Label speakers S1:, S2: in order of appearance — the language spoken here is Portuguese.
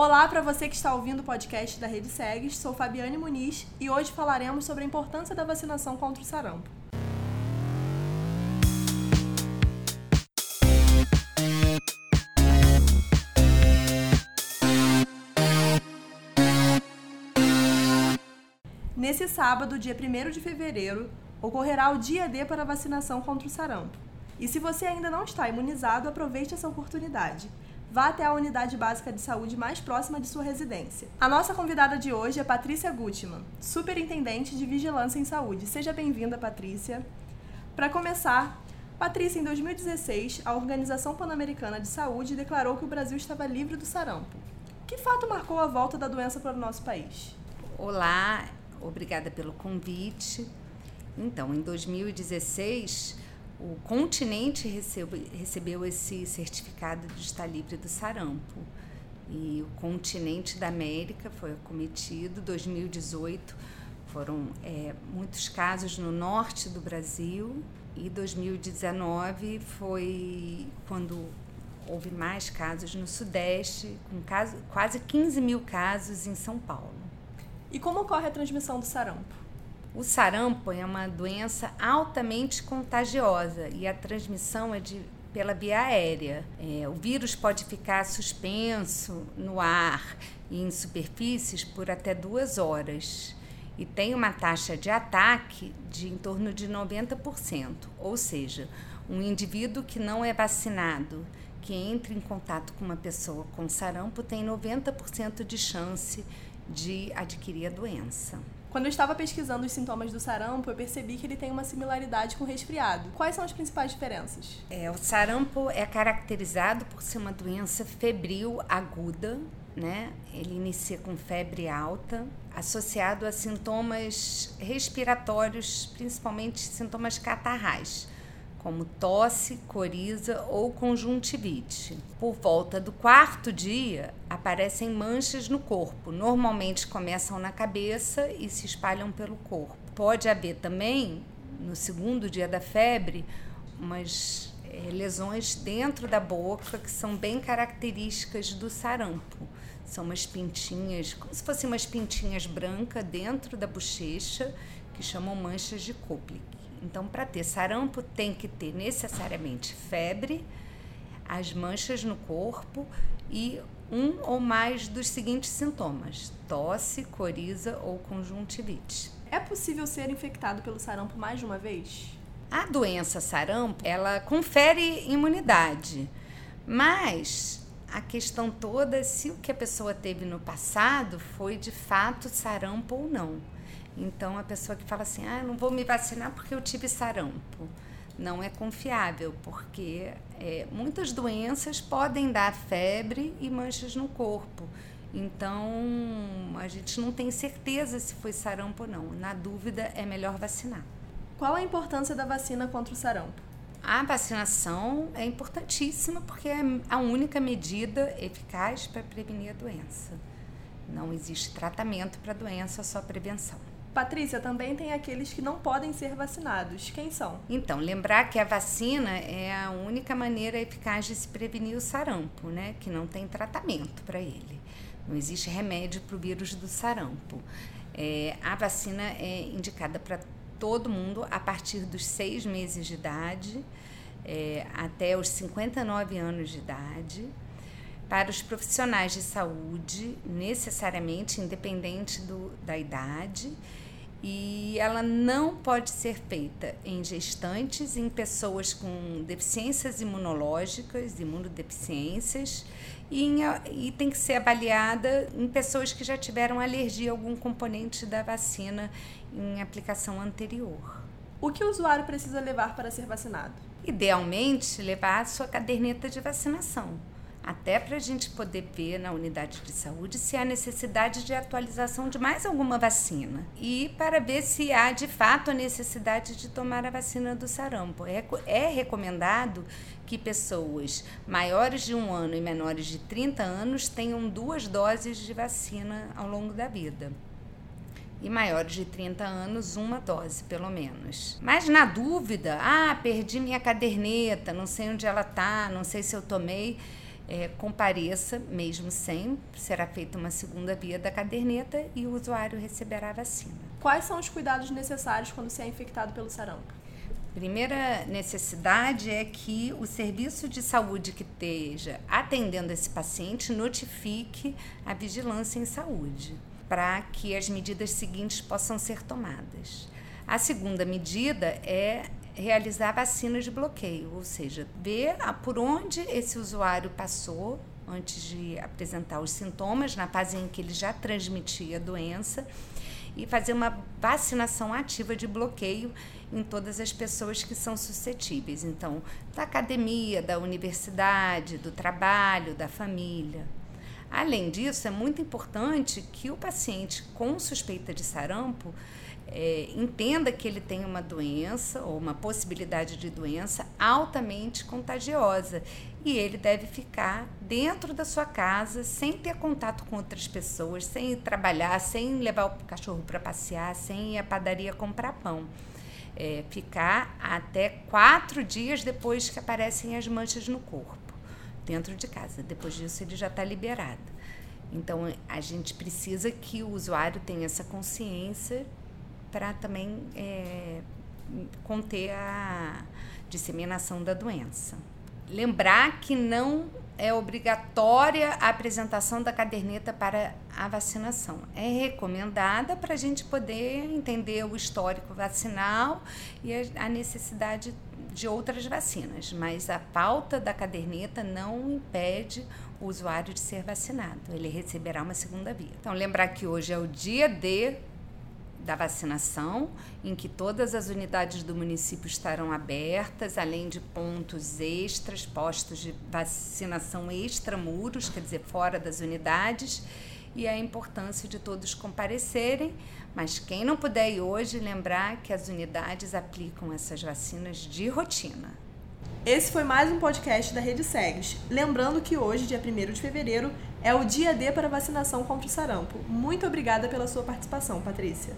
S1: Olá para você que está ouvindo o podcast da Rede Segues, sou Fabiane Muniz e hoje falaremos sobre a importância da vacinação contra o sarampo. Nesse sábado, dia 1 de fevereiro, ocorrerá o dia D para a vacinação contra o sarampo. E se você ainda não está imunizado, aproveite essa oportunidade vá até a unidade básica de saúde mais próxima de sua residência. A nossa convidada de hoje é Patrícia Gutmann, superintendente de Vigilância em Saúde. Seja bem-vinda, Patrícia. Para começar, Patrícia, em 2016, a Organização Pan-Americana de Saúde declarou que o Brasil estava livre do sarampo. Que fato marcou a volta da doença para o nosso país?
S2: Olá, obrigada pelo convite. Então, em 2016, o continente recebe, recebeu esse certificado de estar livre do sarampo. E o continente da América foi acometido. 2018 foram é, muitos casos no norte do Brasil e 2019 foi quando houve mais casos no Sudeste, com caso, quase 15 mil casos em São Paulo.
S1: E como ocorre a transmissão do sarampo?
S2: O sarampo é uma doença altamente contagiosa e a transmissão é de, pela via aérea. É, o vírus pode ficar suspenso no ar e em superfícies por até duas horas e tem uma taxa de ataque de em torno de 90%, ou seja, um indivíduo que não é vacinado, que entra em contato com uma pessoa com sarampo, tem 90% de chance de adquirir a doença.
S1: Quando eu estava pesquisando os sintomas do sarampo, eu percebi que ele tem uma similaridade com o resfriado. Quais são as principais diferenças?
S2: É, o sarampo é caracterizado por ser uma doença febril aguda, né? Ele inicia com febre alta, associado a sintomas respiratórios, principalmente sintomas catarrais como tosse, coriza ou conjuntivite. Por volta do quarto dia, aparecem manchas no corpo. Normalmente começam na cabeça e se espalham pelo corpo. Pode haver também, no segundo dia da febre, umas é, lesões dentro da boca que são bem características do sarampo. São umas pintinhas, como se fossem umas pintinhas brancas dentro da bochecha, que chamam manchas de Koplik. Então, para ter sarampo, tem que ter necessariamente febre, as manchas no corpo e um ou mais dos seguintes sintomas: tosse, coriza ou conjuntivite.
S1: É possível ser infectado pelo sarampo mais de uma vez?
S2: A doença sarampo, ela confere imunidade, mas a questão toda é se o que a pessoa teve no passado foi de fato sarampo ou não. Então, a pessoa que fala assim, ah, não vou me vacinar porque eu tive sarampo, não é confiável, porque é, muitas doenças podem dar febre e manchas no corpo. Então, a gente não tem certeza se foi sarampo ou não. Na dúvida, é melhor vacinar.
S1: Qual a importância da vacina contra o sarampo?
S2: A vacinação é importantíssima porque é a única medida eficaz para prevenir a doença. Não existe tratamento para a doença, só prevenção.
S1: Patrícia, também tem aqueles que não podem ser vacinados. Quem são?
S2: Então, lembrar que a vacina é a única maneira eficaz de se prevenir o sarampo, né? Que não tem tratamento para ele. Não existe remédio para o vírus do sarampo. É, a vacina é indicada para todo mundo a partir dos seis meses de idade é, até os 59 anos de idade. Para os profissionais de saúde, necessariamente, independente do, da idade e ela não pode ser feita em gestantes, em pessoas com deficiências imunológicas, imunodeficiências, e, em, e tem que ser avaliada em pessoas que já tiveram alergia a algum componente da vacina em aplicação anterior.
S1: O que o usuário precisa levar para ser vacinado?
S2: Idealmente, levar a sua caderneta de vacinação até para a gente poder ver na unidade de saúde se há necessidade de atualização de mais alguma vacina e para ver se há de fato a necessidade de tomar a vacina do sarampo. É, é recomendado que pessoas maiores de um ano e menores de 30 anos tenham duas doses de vacina ao longo da vida e maiores de 30 anos, uma dose pelo menos. Mas na dúvida, ah, perdi minha caderneta, não sei onde ela está, não sei se eu tomei é, compareça, mesmo sem, será feita uma segunda via da caderneta e o usuário receberá a vacina.
S1: Quais são os cuidados necessários quando se é infectado pelo sarampo?
S2: Primeira necessidade é que o serviço de saúde que esteja atendendo esse paciente notifique a vigilância em saúde, para que as medidas seguintes possam ser tomadas. A segunda medida é realizar vacinas de bloqueio, ou seja, ver por onde esse usuário passou antes de apresentar os sintomas, na fase em que ele já transmitia a doença, e fazer uma vacinação ativa de bloqueio em todas as pessoas que são suscetíveis. Então, da academia, da universidade, do trabalho, da família. Além disso, é muito importante que o paciente com suspeita de sarampo é, entenda que ele tem uma doença ou uma possibilidade de doença altamente contagiosa e ele deve ficar dentro da sua casa sem ter contato com outras pessoas, sem trabalhar, sem levar o cachorro para passear, sem ir à padaria comprar pão. É, ficar até quatro dias depois que aparecem as manchas no corpo, dentro de casa. Depois disso, ele já está liberado. Então, a gente precisa que o usuário tenha essa consciência para também é, conter a disseminação da doença. Lembrar que não é obrigatória a apresentação da caderneta para a vacinação. É recomendada para a gente poder entender o histórico vacinal e a necessidade de outras vacinas, mas a falta da caderneta não impede o usuário de ser vacinado. Ele receberá uma segunda via. Então, lembrar que hoje é o dia D da vacinação, em que todas as unidades do município estarão abertas, além de pontos extras, postos de vacinação extramuros, quer dizer, fora das unidades, e a importância de todos comparecerem. Mas quem não puder ir hoje, lembrar que as unidades aplicam essas vacinas de rotina.
S1: Esse foi mais um podcast da Rede SEGS. Lembrando que hoje, dia 1 de fevereiro, é o dia D para vacinação contra o sarampo. Muito obrigada pela sua participação, Patrícia.